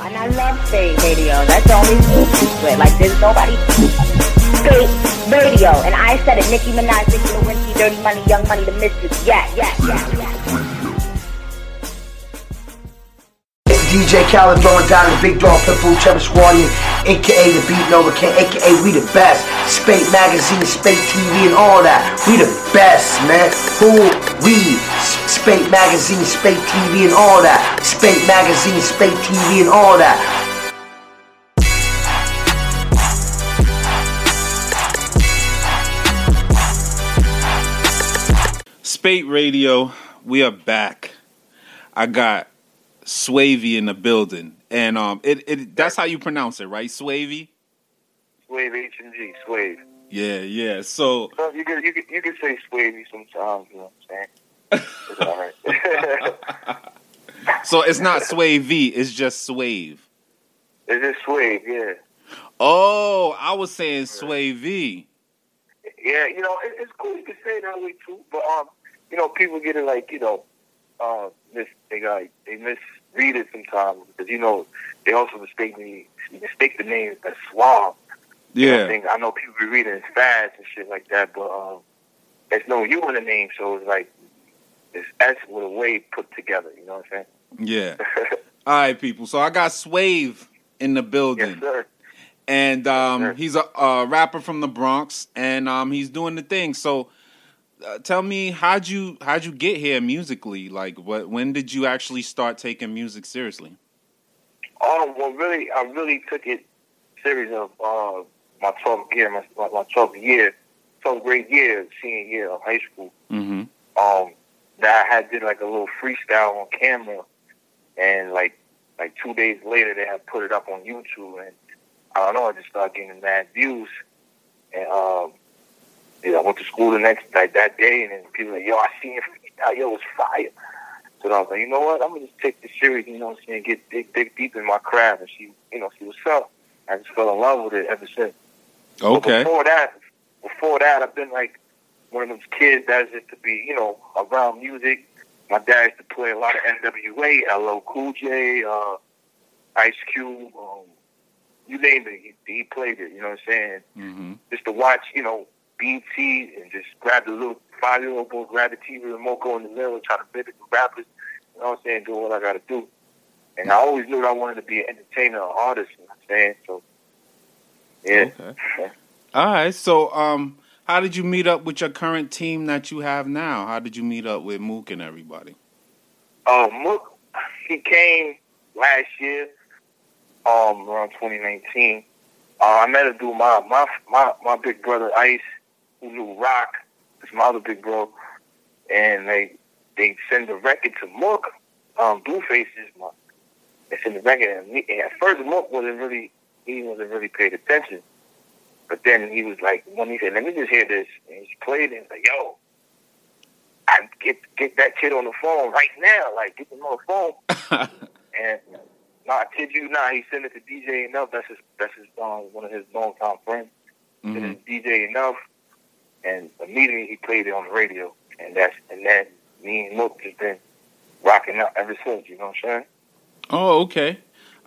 And I love Spate Radio. That's the only with. Like, there's nobody. Spate Radio. And I said it. Nicki Minaj, Nicki Lewinsky, Dirty Money, Young Money, The Mistress. Yeah, yeah, yeah, yeah. DJ Khaled throwing down the big dog pitbull Travis Guardian, aka the Beat Nova King, aka we the best. Spate Magazine, Spate TV, and all that. We the best, man. Who we? Spate Magazine, Spate TV, and all that. Spate Magazine, Spate TV, and all that. Spate Radio, we are back. I got Swavy in the building, and um, it, it that's how you pronounce it, right? Swavy. Swave H and G, Swave. Yeah, yeah. So So you could you could you could say Swavey sometimes. You know what I'm saying? It's all right. so it's not Swavy, it's just Swave. It's just Swave, yeah. Oh, I was saying Swavy. Yeah, you know, it, it's cool you can say it that way too, but um, you know, people get it like, you know, uh, mis they got they misread it sometimes because you know they also mistake me mistake the name as Swab. You know, Yeah. things. I know people be reading it fast and shit like that, but um, there's no U in the name, so it's like it's S with a wave put together. You know what I'm saying? Yeah. All right, people. So I got Swave in the building. yes, sir. and um, sir. he's a, a rapper from the Bronx, and um, he's doing the thing. So, uh, tell me, how'd you how'd you get here musically? Like, what when did you actually start taking music seriously? Um, well, really, I really took it serious of uh, my 12th year, my, my my 12th year, 12th grade year, senior year of high school. Mm-hmm. Um, that I had did like a little freestyle on camera, and like like two days later, they had put it up on YouTube, and I don't know, I just started getting mad views, and um, yeah, I went to school the next like that day, and then people were like, yo, I seen your freestyle, yo, it was fire. So I was like, you know what? I'm gonna just take this serious, you know what I'm saying? Get dig, dig deep in my craft and she, you know, she was up. I just fell in love with it ever since. But Okay. before that, before that, I've been like one of those kids that used to be, you know, around music. My dad used to play a lot of NWA, LL Cool J, uh, Ice Cube, um, you name it, he, he played it. You know what I'm saying? Mm-hmm. Just to watch, you know, BT and just grab the little five-year-old boy, grab the TV remote, go in the middle, and try to mimic the rappers. You know what I'm saying? Do what I got to do. And I always knew that I wanted to be an entertainer, or artist. You know what I'm saying? So, yeah. Okay. All right. So, um, how did you meet up with your current team that you have now? How did you meet up with Mook and everybody? Uh, Mook, he came last year, um, around 2019. Uh, I met him through my my my my big brother Ice, who knew Rock. It's my other big bro, and they they send the record to Mook. Um, Blueface is my. They send the record, and, me, and at first Mook wasn't really he wasn't really paid attention, but then he was like, when he said, "Let me just hear this," and he played it, like, "Yo." I get get that kid on the phone right now. Like get him on the phone. And no, I kid you not, he sent it to DJ Enuff. That's his that's his um, one of his longtime friends. Mhm. it DJ Enuff, and immediately he played it on the radio. And that's and then me and Mook just been rocking out ever since. You know what I'm saying? Oh, okay.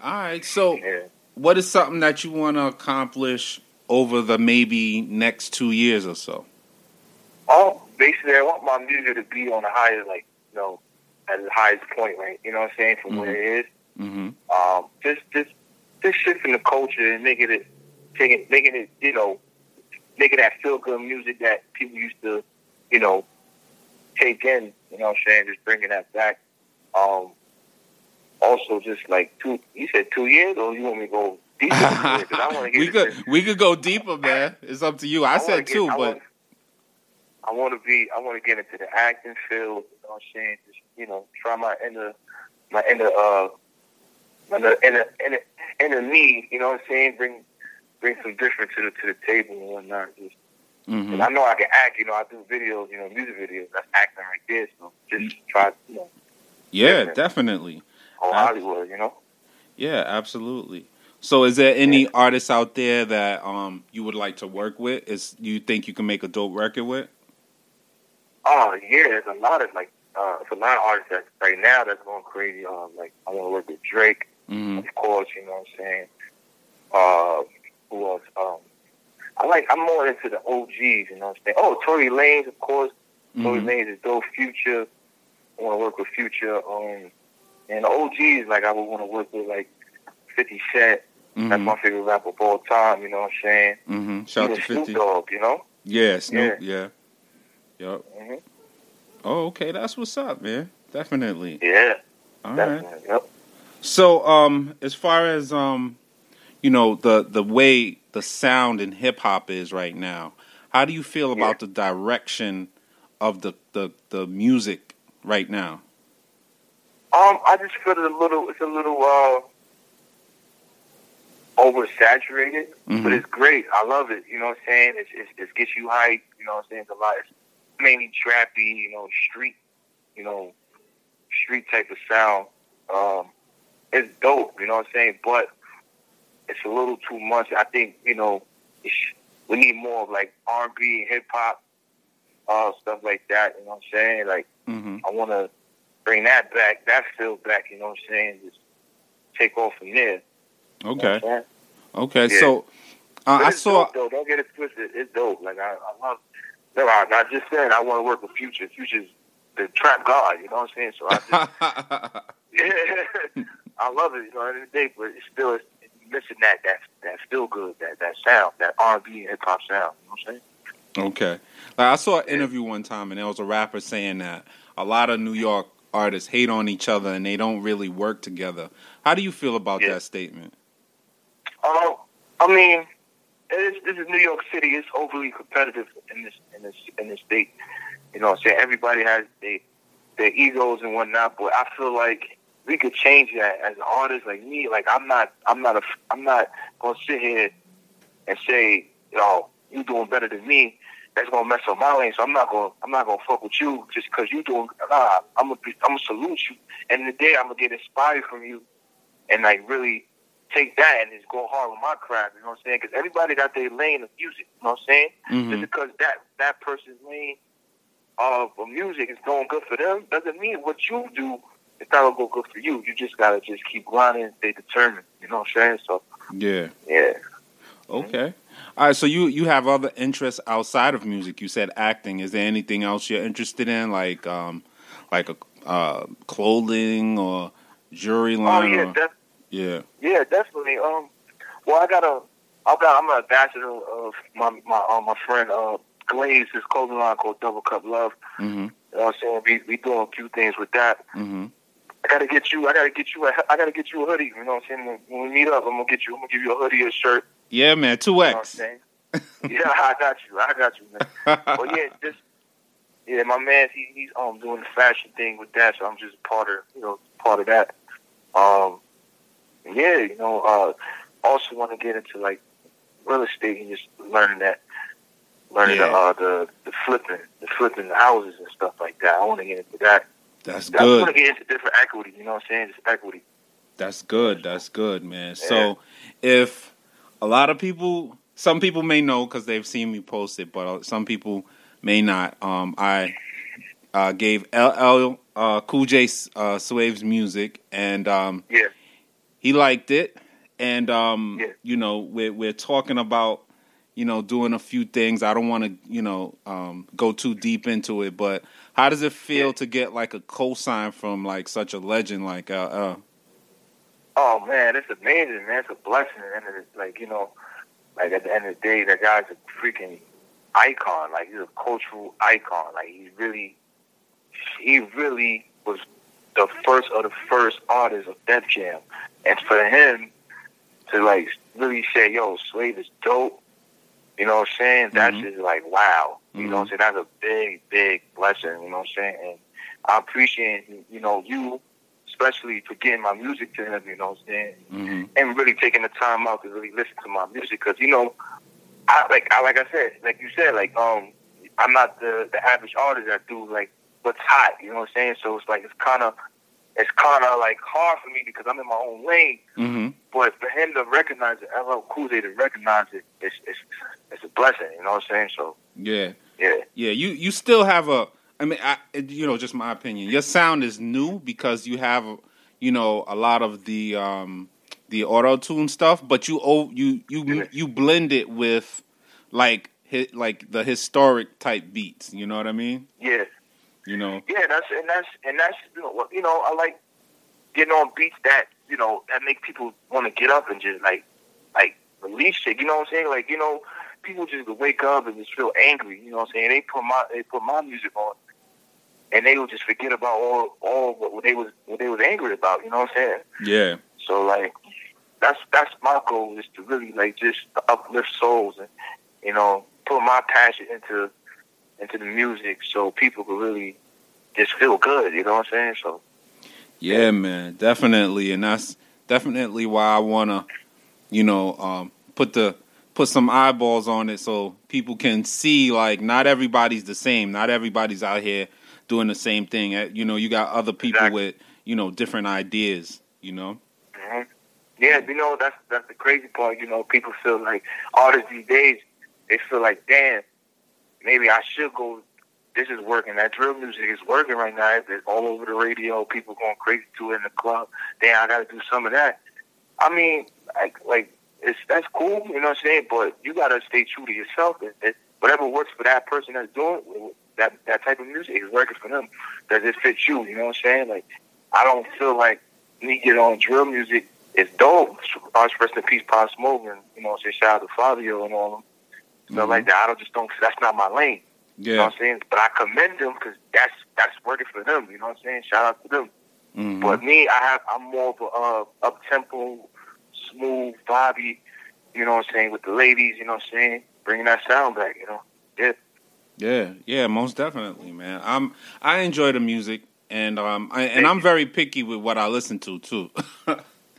All right. So, Yeah. what is something that you want to accomplish over the maybe next two years or so? Oh, basically, I want my music to be on the highest, like you know, at the highest point, right? You know what I'm saying? From where it is. Mm-hmm. um, just just just shifting the culture and making it taking making it you know making that feel good music that people used to you know take in you know what I'm saying just bringing that back um also just like two you said two years or you want me to go deeper than two years? 'Cause I want to get we into- could we could go deeper, man. It's up to you. I, I said wanna get- two, I but wanna- I want to be. I want to get into the acting field. You know what I'm saying? Just you know, try my inner, my inner, uh, my inner, inner, inner, inner me. You know what I'm saying? Bring, bring some different to the to the table and whatnot. Just, Mhm. and I know I can act. You know, I do videos. You know, music videos. That's acting right there. So just try. You know, yeah, different. definitely. whole Ab- Hollywood. You know. Yeah, absolutely. So, is there any artists out there that um you would like to work with? Is you think you can make a dope record with? Oh yeah, there's a lot of like uh, there's a lot of artists that right now that's going crazy. Um, like I want to work with Drake. hmm of course. You know what I'm saying? Uh, who else? Um, I like. I'm more into the OGs. You know what I'm saying? Oh, Tory Lanez, of course. Tory hmm Lanez is dope. Future. I want to work with Future. Um, and the OGs, like I would want to work with like 50 Cent. That's hmm my favorite rapper of all time. You know what I'm saying? hmm Shout out to Snoop Fifty. Dogg. You know? Yeah, Snoop. Yeah. Yep. hmm Oh, okay. That's what's up, man. Definitely. Yeah. All right. Definitely. Yep. So, um, as far as um, you know, the the way the sound in hip hop is right now, how do you feel about the direction of the the the music right now? Um, I just feel it a little. It's a little uh oversaturated, but Mhm. it's great. I love it. You know what I'm saying? It's, it's, it gets you hype. You know what I'm saying? It's a lot. It's mainly trappy. You know, street. You know, street type of sound. Um, it's dope. You know what I'm saying? But it's a little too much. I think you know it's, we need more of like R&B and hip hop, uh, stuff like that. You know what I'm saying? Like. hmm I want to bring that back, that feel back. You know what I'm saying? Just take off from there. You know Okay. Okay. Yeah. So, uh, I saw. dope, though. Don't get it twisted. It's dope. Like I, I love. No, I, I just said I want to work with Future. Future's the trap god. You know what I'm saying? So I just, yeah, I love it. You know, at the end of the day, but it's still it's missing that that that feel good, that that sound, that R&B and hip hop sound. You know what I'm saying? Okay. Like I saw an interview one time and there was a rapper saying that a lot of New York artists hate on each other and they don't really work together. How do you feel about Yeah. that statement? I mean, this is New York City. It's overly competitive in this in this in this state. You know, what I'm saying everybody has their their egos and whatnot, but I feel like we could change that as an artist like me. Like I'm not, I'm not a, I'm not gonna sit here and say, "Yo, you doing better than me." That's gonna mess up my lane. So I'm not gonna, I'm not gonna fuck with you just because you doing. Nah, I'm gonna, be, I'm gonna salute you. And in the day, I'm gonna get inspired from you, and like really take that and just go hard with my craft. You know what I'm saying? Because everybody got their lane of music. You know what I'm saying? hmm Just because that that person's lane of music is going good for them doesn't mean what you do is not gonna go good for you. You just gotta just keep grinding stay determined. You know what I'm saying? So Yeah. yeah. Okay. All right. So you you have other interests outside of music. You said acting. Is there anything else you're interested in, like um, like a uh, clothing or jewelry line? Oh yeah, or, def- yeah. yeah, definitely. Um, well, I got a, I got, I'm an ambassador of my my uh, my friend uh Glaze, his clothing line called Double Cup Love. hmm You know what I'm saying? We we doing a few things with that. hmm I gotta get you. I gotta get you. A, I gotta get you a hoodie. You know what I'm saying? When, we meet up, I'm gonna get you. I'm gonna give you a hoodie, a shirt. Yeah, man. Two You know I'm X. yeah, I got you. I got you, man. But yeah, just yeah, my man, he, he's um doing the fashion thing with that, so I'm just part of you know part of that. Um, yeah, you know, uh, also want to get into like real estate and just learning that, learning the uh the the flipping, the flipping the houses and stuff like that. I want to get into that. That's good. I want to get into different equity. You know what I'm saying? Just equity. That's good. That's good, man. So if a lot of people, some people may know because they've seen me post it, but uh, some people may not. Um, I uh, gave LL uh, Cool J uh, Swave's music, and um, Yeah. He liked it. And um, Yeah. you know, we're we're talking about you know doing a few things. I don't want to you know um, go too deep into it, but how does it feel Yeah. to get like a cosign from like such a legend like LL? Oh man, it's amazing, man. It's a blessing. And it's like you know, like at the end of the day, that guy's a freaking icon. Like he's a cultural icon. Like he really, he really was the first of the first artists of Def Jam, and for him to like really say, "Yo, Swave is dope," you know what I'm saying? That's Mhm. just like wow. You know what I'm saying? That's a big, big blessing. You know what I'm saying? And I appreciate you know you especially for getting my music to him, you know what I'm saying? hmm And really taking the time out to really listen to my music. Because, you know, I like I like I said, like you said, like, um, I'm not the, the average artist that do, like, what's hot, you know what I'm saying? So it's like, it's kind of, it's kind of, like, hard for me because I'm in my own lane. hmm But for him to recognize it, LL Cool J to recognize it, it's, it's, it's a blessing, you know what I'm saying? So, Yeah, yeah. yeah. You you still have a. I mean, I, you know, just my opinion. Your sound is new because you have you know, a lot of the um the auto tune stuff, but you oh you you Yeah. you blend it with like hit like the historic type beats. You know what I mean? Yeah, You know. yeah. That's and that's and that's you know, you know I like getting on beats that you know that make people want to get up and just like like release shit. You know what I'm saying? Like you know, people just wake up and just feel angry. You know what I'm saying? They put my they put my music on, and they will just forget about all all what they was what they was angry about. You know what I'm saying? Yeah. So like that's that's my goal is to really like just uplift souls and you know put my passion into into the music so people can really just feel good. You know what I'm saying? So Yeah, man, definitely, and that's definitely why I wanna, you know, um, put the put some eyeballs on it so people can see like not everybody's the same. Not everybody's out here doing the same thing. Uh, You know, you got other people Exactly. with you know different ideas. You know. hmm yeah, you know that's that's the crazy part. You know, people feel like artists these days they feel like damn, maybe I should go. This is working. That drill music is working right now. It's all over the radio. People going crazy to it in the club. Damn, I got to do some of that. I mean, like, like it's that's cool. You know what I'm saying? But you got to stay true to yourself. It, it, whatever works for that person that's doing that that type of music is working for them. Does it fit you? You know what I'm saying? Like, I don't feel like me get on drill music is dope. I rest in peace, Pop Smoke, and you know, what shout out to Fivio and all them stuff Mhm. like that. I don't just don't. That's not my lane. You know Yeah. what I'm saying? But I commend them because that's that's working for them. You know what I'm saying? Shout out to them. Mhm. But me, I have I'm more of a uh, up tempo, smooth, vibey. You know what I'm saying with the ladies. You know what I'm saying? Bringing that sound back. You know? Yeah. Yeah, yeah, most definitely, man. I'm I enjoy the music, and um, I, and I'm very picky with what I listen to too.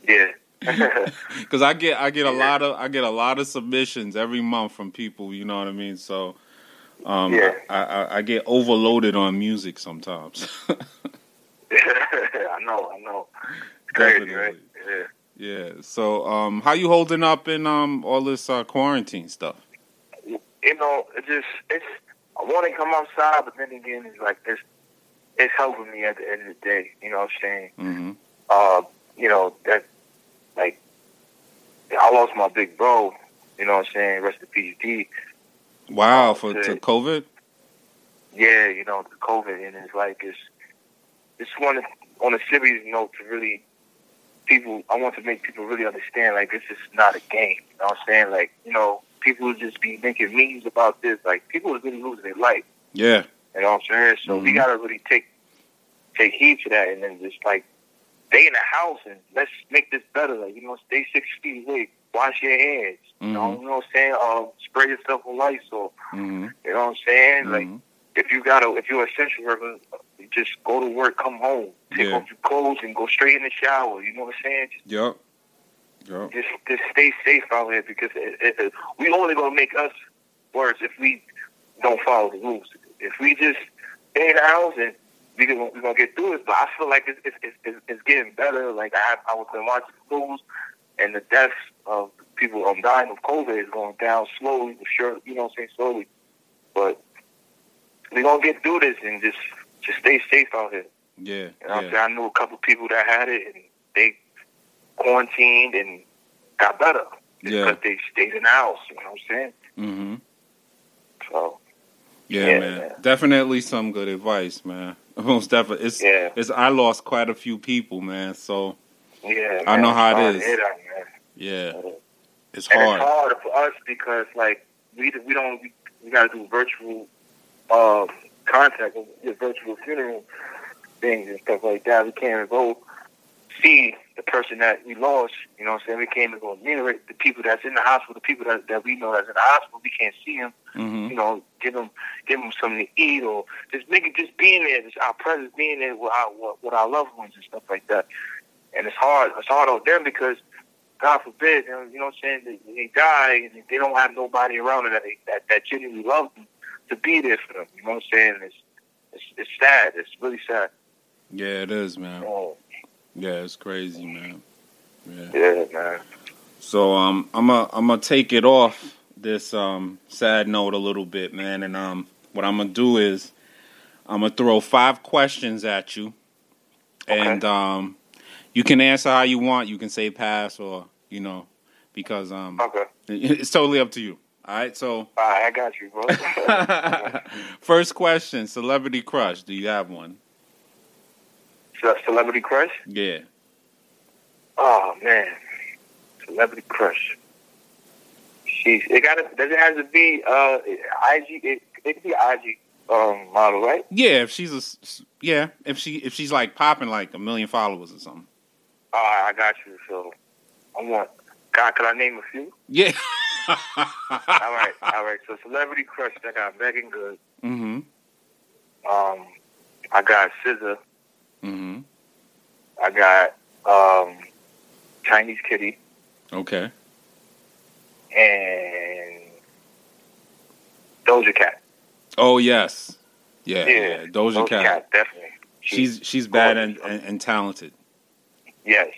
Yeah. Because I get I get a Yeah. lot of I get a lot of submissions every month from people. You know what I mean? So, um, Yeah. I, I, I get overloaded on music sometimes. I know. I know. It's crazy, Definitely. right? Yeah. yeah. So, um, how you holding up in um all this uh, quarantine stuff? you know, it just it's I want to come outside, but then again, it's like it's it's helping me at the end of the day. You know what I'm saying? hmm Uh, you know that like I lost my big bro. You know what I'm saying? Rest in peace, D. Wow, for Okay. to COVID. Yeah, you know the COVID, and it's like it's it's one on a serious note to really people. I want to make people really understand like this is not a game. You know what I'm saying? Like you know people just be making memes about this. Like people are really losing their life. Yeah. You know what I'm saying? So we Mhm. gotta really take take heed to that, and then just like stay in the house and let's make this better. Like you know, stay six feet away, wash your hands. You, know, Mhm. you know what I'm saying? Uh, spray yourself with Lysol. hmm You know what I'm saying? Like hmm if you gotta, if you're essential worker, you just go to work, come home, take Yeah. off your clothes, and go straight in the shower. You know what I'm saying? Just, Yep. Yep. just, just stay safe out here because it, it, it, we only gonna make us worse if we don't follow the rules. If we just stay in the house and we gonna, we gonna get through it. But I feel like it's it's, it's, it's, getting better. Like I have, I was been watching the news, and the deaths of people um, dying of COVID is going down slowly, but sure. You know what I'm saying? Slowly, but we gonna get through this and just just stay safe out here. Yeah. You know what I'm Yeah. saying? I knew a couple people that had it and they quarantined and got better Yeah. because they stayed in the house. You know what I'm saying? hmm So Yeah, Yeah, man. Definitely some good advice, man. Most definitely. It's, yeah, it's I lost quite a few people, man. So yeah. I man, know how it is. hard is. to hear that, man. yeah, it's And hard. it's hard for us because like we we don't we, we got to do virtual uh, contact with virtual funeral things and stuff like that. We can't even go see the person that we lost. You know what I'm saying? We can't even go near it. The people that's in the hospital, the people that, that we know that's in the hospital, we can't see them. hmm You know, give them give them something to eat or just make it just being there, just our presence being there with our with our loved ones and stuff like that. And it's hard. It's hard on them because God forbid, you know, you know what I'm saying? They, they die and they don't have nobody around them that they, that that genuinely love them to be there for them. You know what I'm saying? It's it's, it's sad. It's really sad. Yeah, it is, man. Oh, Yeah, it's crazy, man. Yeah. yeah, man. So um, I'm a I'm gonna take it off this um sad note a little bit, man. And um, what I'm gonna do is I'm gonna throw five questions at you, Okay. and um, You can answer how you want. You can say pass or you know, because um, Okay. it's totally up to you. All right. So All right, I got you, bro. first question: celebrity crush. Do you have one? Ce- Celebrity crush? Yeah. Oh man, celebrity crush. She's it got to does it have to be uh IG? It, it could be IG um model, right? Yeah. If she's a yeah, if she if she's like popping like a million followers or something. All right, I got you. So I want. God, could I name a few? Yeah. All right, all right. So celebrity crush, I got Meagan Good. Mm-hmm. Um, I got SZA. Mhm. I got um Chinese Kitty Okay. And Doja Cat. Oh yes. Yeah. Yeah, Yeah. Doja, Cat. definitely. She's she's bad and, and, and talented. yes.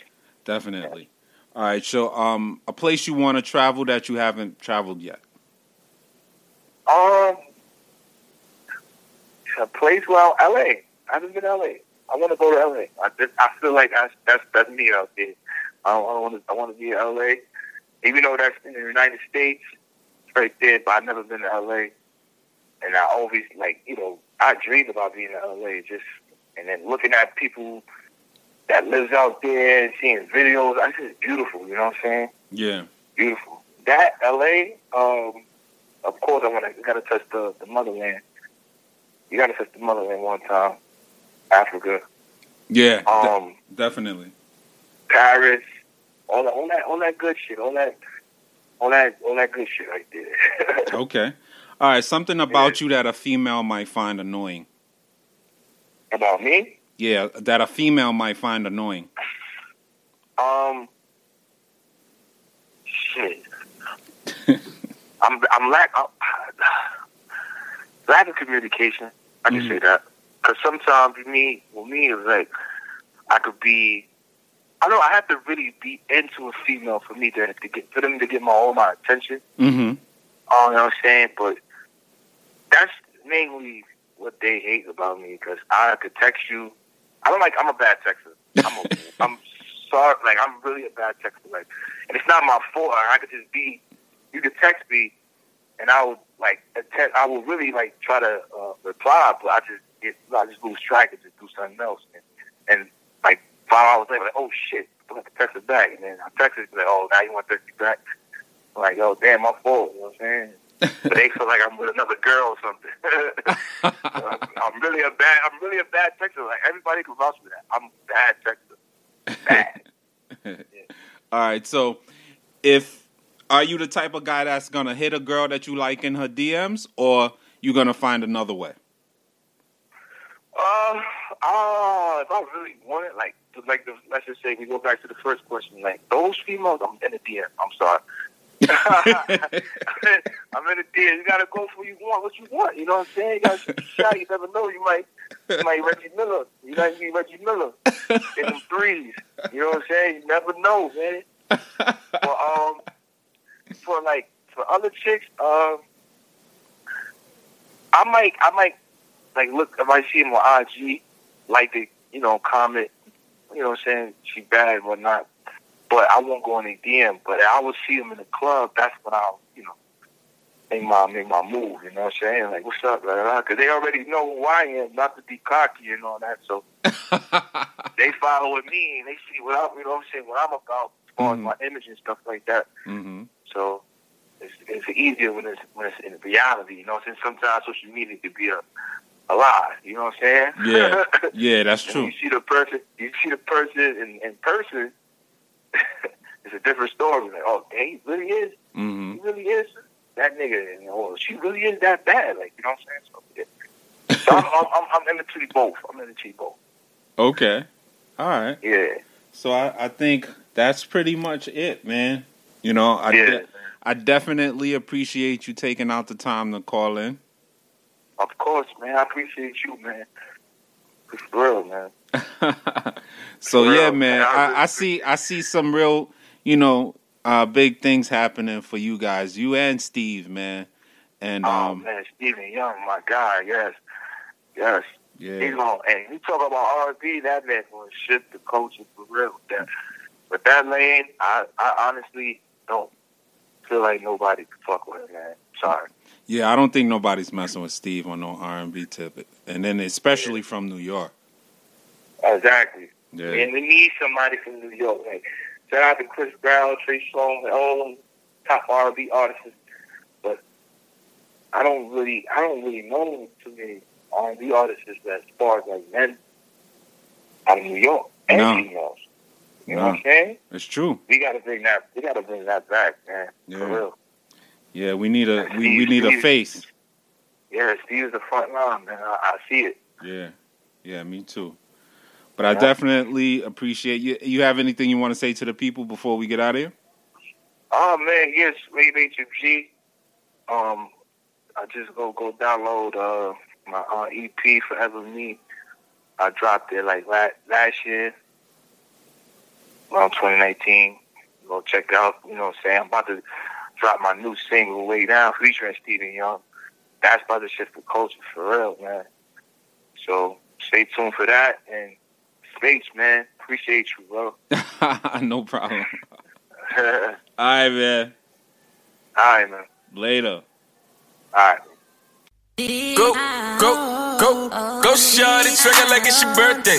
Definitely. All right. So um, a place you want to travel that you haven't traveled yet. Um, a place well, L.A. I haven't been to L.A. I want to go to L.A. I just, I feel like that's that's that's me out there. I, I want to I want to be in L.A. Even though that's in the United States, it's right there, but I've never been to L.A. And I always like you know I dreamed about being in L.A. Just and then looking at people that lives out there and seeing videos. That's just beautiful. You know what I'm saying? Yeah. beautiful. That LA, um, of course, I want to gotta touch the, the motherland. You gotta touch the motherland one time. Africa, Yeah. de- um, definitely. Paris, all that, all that, all that good shit, all that, all that, all that good shit right there. Okay. All right. Something about you that a female might find annoying. About me, Yeah, that a female might find annoying. um, shit. I'm I'm lack I'm, lack of communication. I can Mhm. say that because sometimes with me, with me, it's like I could be. I know I have to really be into a female for me to, to get for them to get my all my attention. Mm-hmm. Oh, you know what I'm saying? But that's mainly what they hate about me because I could text you. I don't like. I'm a bad texter. I'm a, I'm sorry. Like I'm really a bad texter. Like, and it's not my fault. I could just be. You could text me, and I would like. Attempt, I would really like try to uh, reply, but I just get. I just lose track and just do something else. And, and like five hours later, like, oh shit, I have to text her back. And then I text her, like, oh, now you want to text me back? I'm like, oh damn, my fault. You know what I'm saying? but they feel like I'm with another girl or something. I'm really a bad. I'm really a bad texter. Like everybody can vouch for that. I'm a bad texter. Bad. All right. So, if are you the type of guy that's gonna hit a girl that you like in her DMs, or you gonna find another way? Uh, uh, if I really want it, like, like the, let's just say we go back to the first question, like those females, I'm in the DM. I'm sorry. I'm in the DM. You gotta go for what you want, what you want. You know what I'm saying? You gotta shoot shot. You never know. You might, you might Reggie Miller. You might be Reggie Miller in them threes. You know what I'm saying? You never know, man. But um, for like for other chicks, um, I might, I might like look if I see him on IG, like to you know comment, you know what I'm saying she bad and whatnot, but I won't go in the DM. But I will see him in the club. That's when I'll you know make my make my move. You know what I'm saying? Like what's up, because they already know who I am, not to be cocky and all that. So they following me and they see what I'm you know what I'm saying what I'm about as far as Mhm. my image and stuff like that. mm-hmm. So it's, it's easier when it's when it's in reality. You know, what I'm saying sometimes social media could be a a lie. You know what I'm saying? Yeah. Yeah, that's true. You see the person, you see the person in, in person. it's a different story. Like, oh, dang, he really is. Mm-hmm. He really is that nigga. And, oh, she really is that bad. Like, you know what I'm saying? So, yeah. so I'm, I'm, I'm, I'm in between both. I'm in between both. Okay. All right. Yeah. So I, I think that's pretty much it, man. You know, I Yeah. de- I definitely appreciate you taking out the time to call in. Of course, man. I appreciate you, man. For real, man. so real, yeah, man, man. I I, see I see some real, you know, uh, big things happening for you guys, you and Steve, man. And oh um, man, Stephen Young, my guy. Yes, yes. Yeah. know, and you talk about R and B, that man gonna shift the culture for real. That, but that lane, I, I honestly don't feel like nobody can fuck with it, man. Sorry. Yeah, I don't think nobody's messing with Steve on no R and B tip, and then especially from New York. Exactly. Yeah, And we need somebody from New York. Like, shout out to Chris Brown, Trey Songz, and all them top R&B artists. But I don't really, I don't really know too many R&B artists as far as like men out of New York and No. females. You know what I'm saying? it's true. We gotta bring that. We gotta bring that back, man. Yeah. For real. Yeah, we need a we, we need a face. Yeah, Steve's the front line, man. I, I see it. Yeah, yeah, me too. But I definitely appreciate you. You have anything you want to say to the people before we get out of here? Oh man, yes, Wave HFG. Um, I just go go download uh my uh, EP Forever Me. I dropped it like last last year, around 2019. Go check it out. You know, what I'm saying I'm about to drop my new single "Way Down" featuring Stephen Young. That's about to shift the culture for real, man. So stay tuned for that and thanks, man. Appreciate you, bro. no problem. All All right, man. right, man. Later. All right. Go, go, go, go, shawty, trigger like it's your birthday.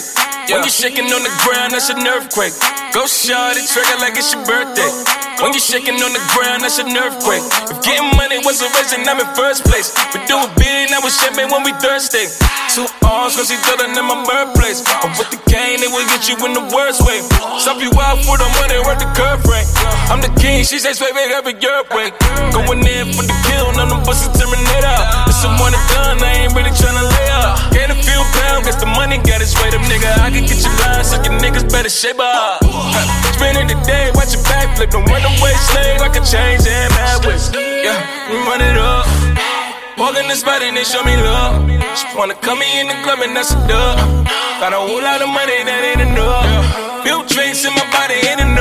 When you shaking on the ground, that's an earthquake. Go, shawty, trigger like it's your birthday. When you shaking on the ground, that's an earthquake. If getting money was a reason, I'm in first place. We do it big, now we champagne when we thirsty. Two arms, cause he done in my birthplace. But with the game, they will get you in the worst way. Stop you out for the money, worth the rate. I'm the king, she says, baby, every your way. Going in for the kill, none of us is terminator. It's a one and done, I ain't really tryna lay up. Gain a few pounds, guess the money got its weight up, nigga. I can get your line, suck your niggas better shape up. Spending the day, watch your backflip, don't run away, slave. I can change and mad ways. Yeah, we run it up. Walk in the spot and they show me love. She wanna come in the club and that's a dub. Got a whole lot of money that ain't enough. Few drinks in my body ain't enough.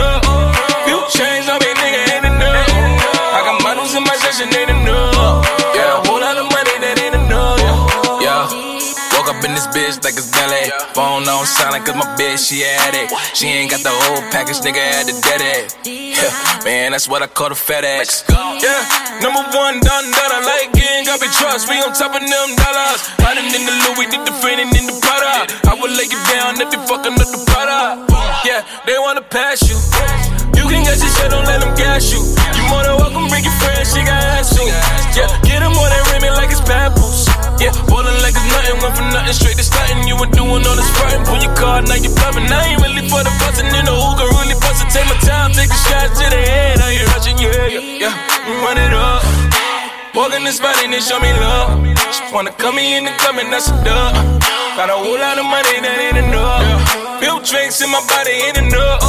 Bitch like it's ballet. Phone on silent cause my bitch, she had it. She ain't got the whole package, nigga had to dead it. Yeah, man, that's what I call the FedEx. Yeah, number one, done, done. I like getting, got me trust. We on top of them dollars. Riding in the Louis, did the friend in the Prada. I will lay you down if you fucking up the product. Yeah, they wanna pass you. You can get your shit, don't let them gas you. You than welcome, bring your friends, she got ass too. Yeah, your now you bluffing. I ain't really for the bustin', in the hookah, really bustin'. Take my time, take a shot to the head, I ain't rushing, yeah, yeah, yeah. Run it up. Walk in the spot and they show me love. She wanna come me in the club and that's a dub. Got a whole lot of money that ain't enough. Few drinks in my body ain't enough.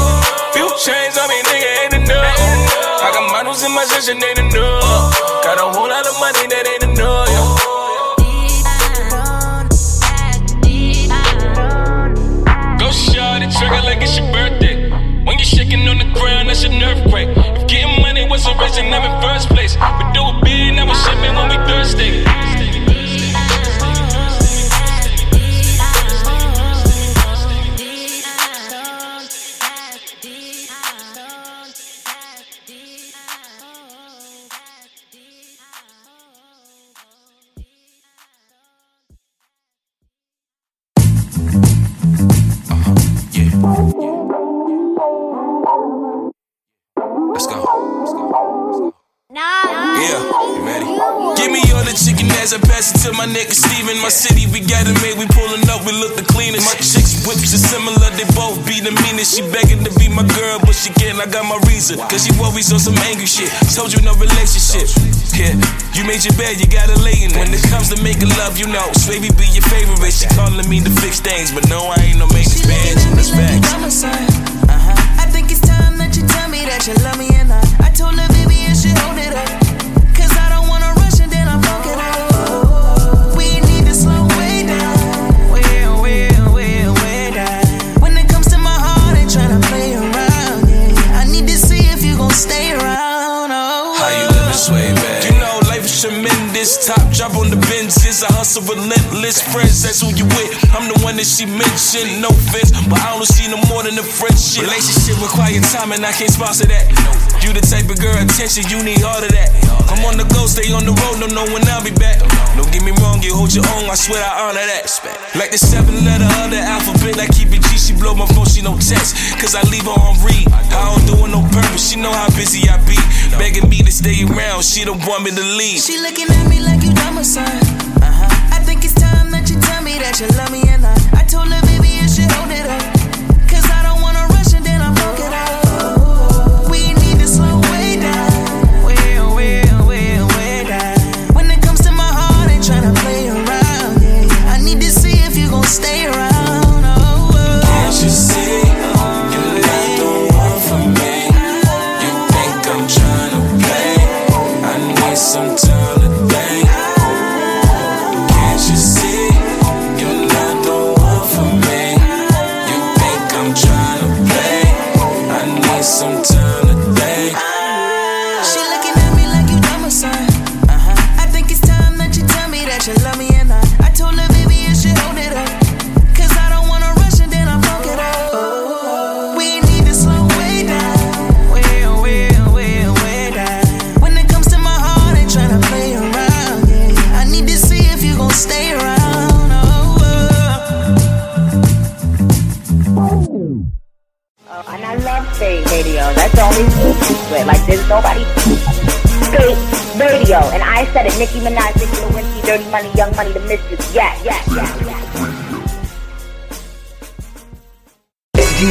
Few chains on me, nigga ain't enough. I got models in my session, ain't enough. Got a whole lot of that's an earthquake. If getting money was a reason, I'm in first place. We do it big, we shipping when we thirsty. On some angry shit. Told you no relationship. Yeah, you made your bed, you gotta lay in it. When it comes to making love, you know, Swavy be your favorite. She calling me to fix things, but no, I ain't no maintenance man. That's facts. Uh-huh. I think it's time that you tell me that you love me and I. I told her, baby, you should hold it up. I relentless. Friends, that's who you with. I'm the one that she mentioned. No offense, but I don't see no more than a friendship. Relationship require time, and I can't sponsor that. You the type of girl attention, you need all of that. I'm on the go, stay on the road, don't know when I'll be back. Don't get me wrong, you hold your own, I swear I honor that. Like the seven letter of the alphabet, I keep it G. She blow my phone, she no text, cause I leave her on read. I don't do it no purpose, she know how busy I be. Begging me to stay around, she don't want me to leave. She looking at me like you my son. Uh-huh. That you love me and I. I told her, baby,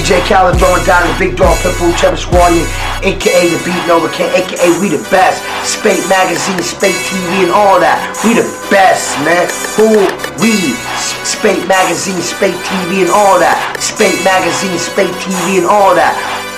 DJ Khaled throwing down the big dog pitbull Chemsquadian, aka the Beat Nova King, aka we the best. Spate Magazine, Spate TV, and all that. We the best, man. Who we? Spate Magazine, Spate TV, and all that. Spate Magazine, Spate TV, and all that.